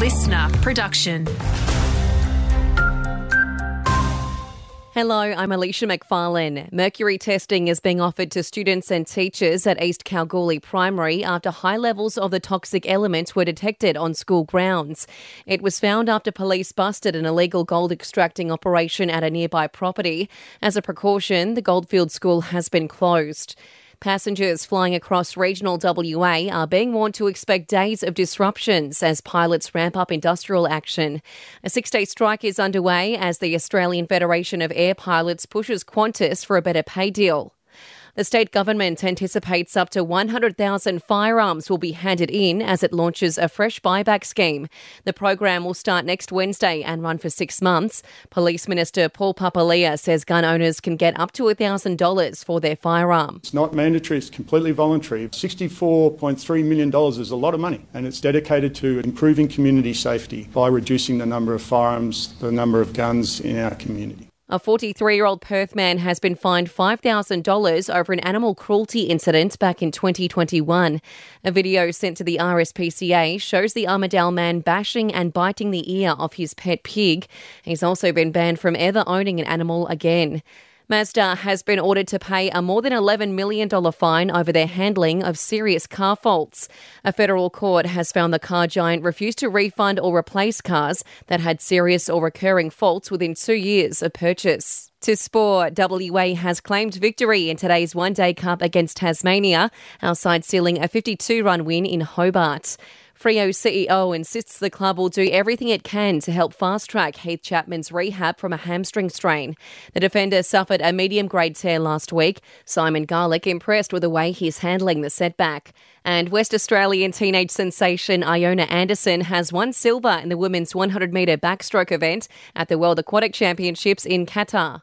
listener production. Hello, I'm Alicia McFarlane. Mercury testing is being offered to students and teachers at East Kalgoorlie Primary after high levels of the toxic element were detected on school grounds. It was found after police busted an illegal gold extracting operation at a nearby property. As a precaution, the Goldfield School has been closed. Passengers flying across regional WA are being warned to expect days of disruptions as pilots ramp up industrial action. A six day strike is underway as the Australian Federation of Air Pilots pushes Qantas for a better pay deal. The state government anticipates up to 100,000 firearms will be handed in as it launches a fresh buyback scheme. The program will start next Wednesday and run for six months. Police Minister Paul Papalia says gun owners can get up to $1,000 for their firearm. It's not mandatory, it's completely voluntary. $64.3 million is a lot of money, and it's dedicated to improving community safety by reducing the number of firearms, the number of guns in our community. A 43 year old Perth man has been fined $5,000 over an animal cruelty incident back in 2021. A video sent to the RSPCA shows the Armadale man bashing and biting the ear of his pet pig. He's also been banned from ever owning an animal again. Mazda has been ordered to pay a more than $11 million fine over their handling of serious car faults. A federal court has found the car giant refused to refund or replace cars that had serious or recurring faults within two years of purchase. To sport, WA has claimed victory in today's One Day Cup against Tasmania, our side sealing a 52 run win in Hobart. Freo CEO insists the club will do everything it can to help fast track Heath Chapman's rehab from a hamstring strain. The defender suffered a medium grade tear last week. Simon Garlick impressed with the way he's handling the setback. And West Australian teenage sensation Iona Anderson has won silver in the women's 100 metre backstroke event at the World Aquatic Championships in Qatar.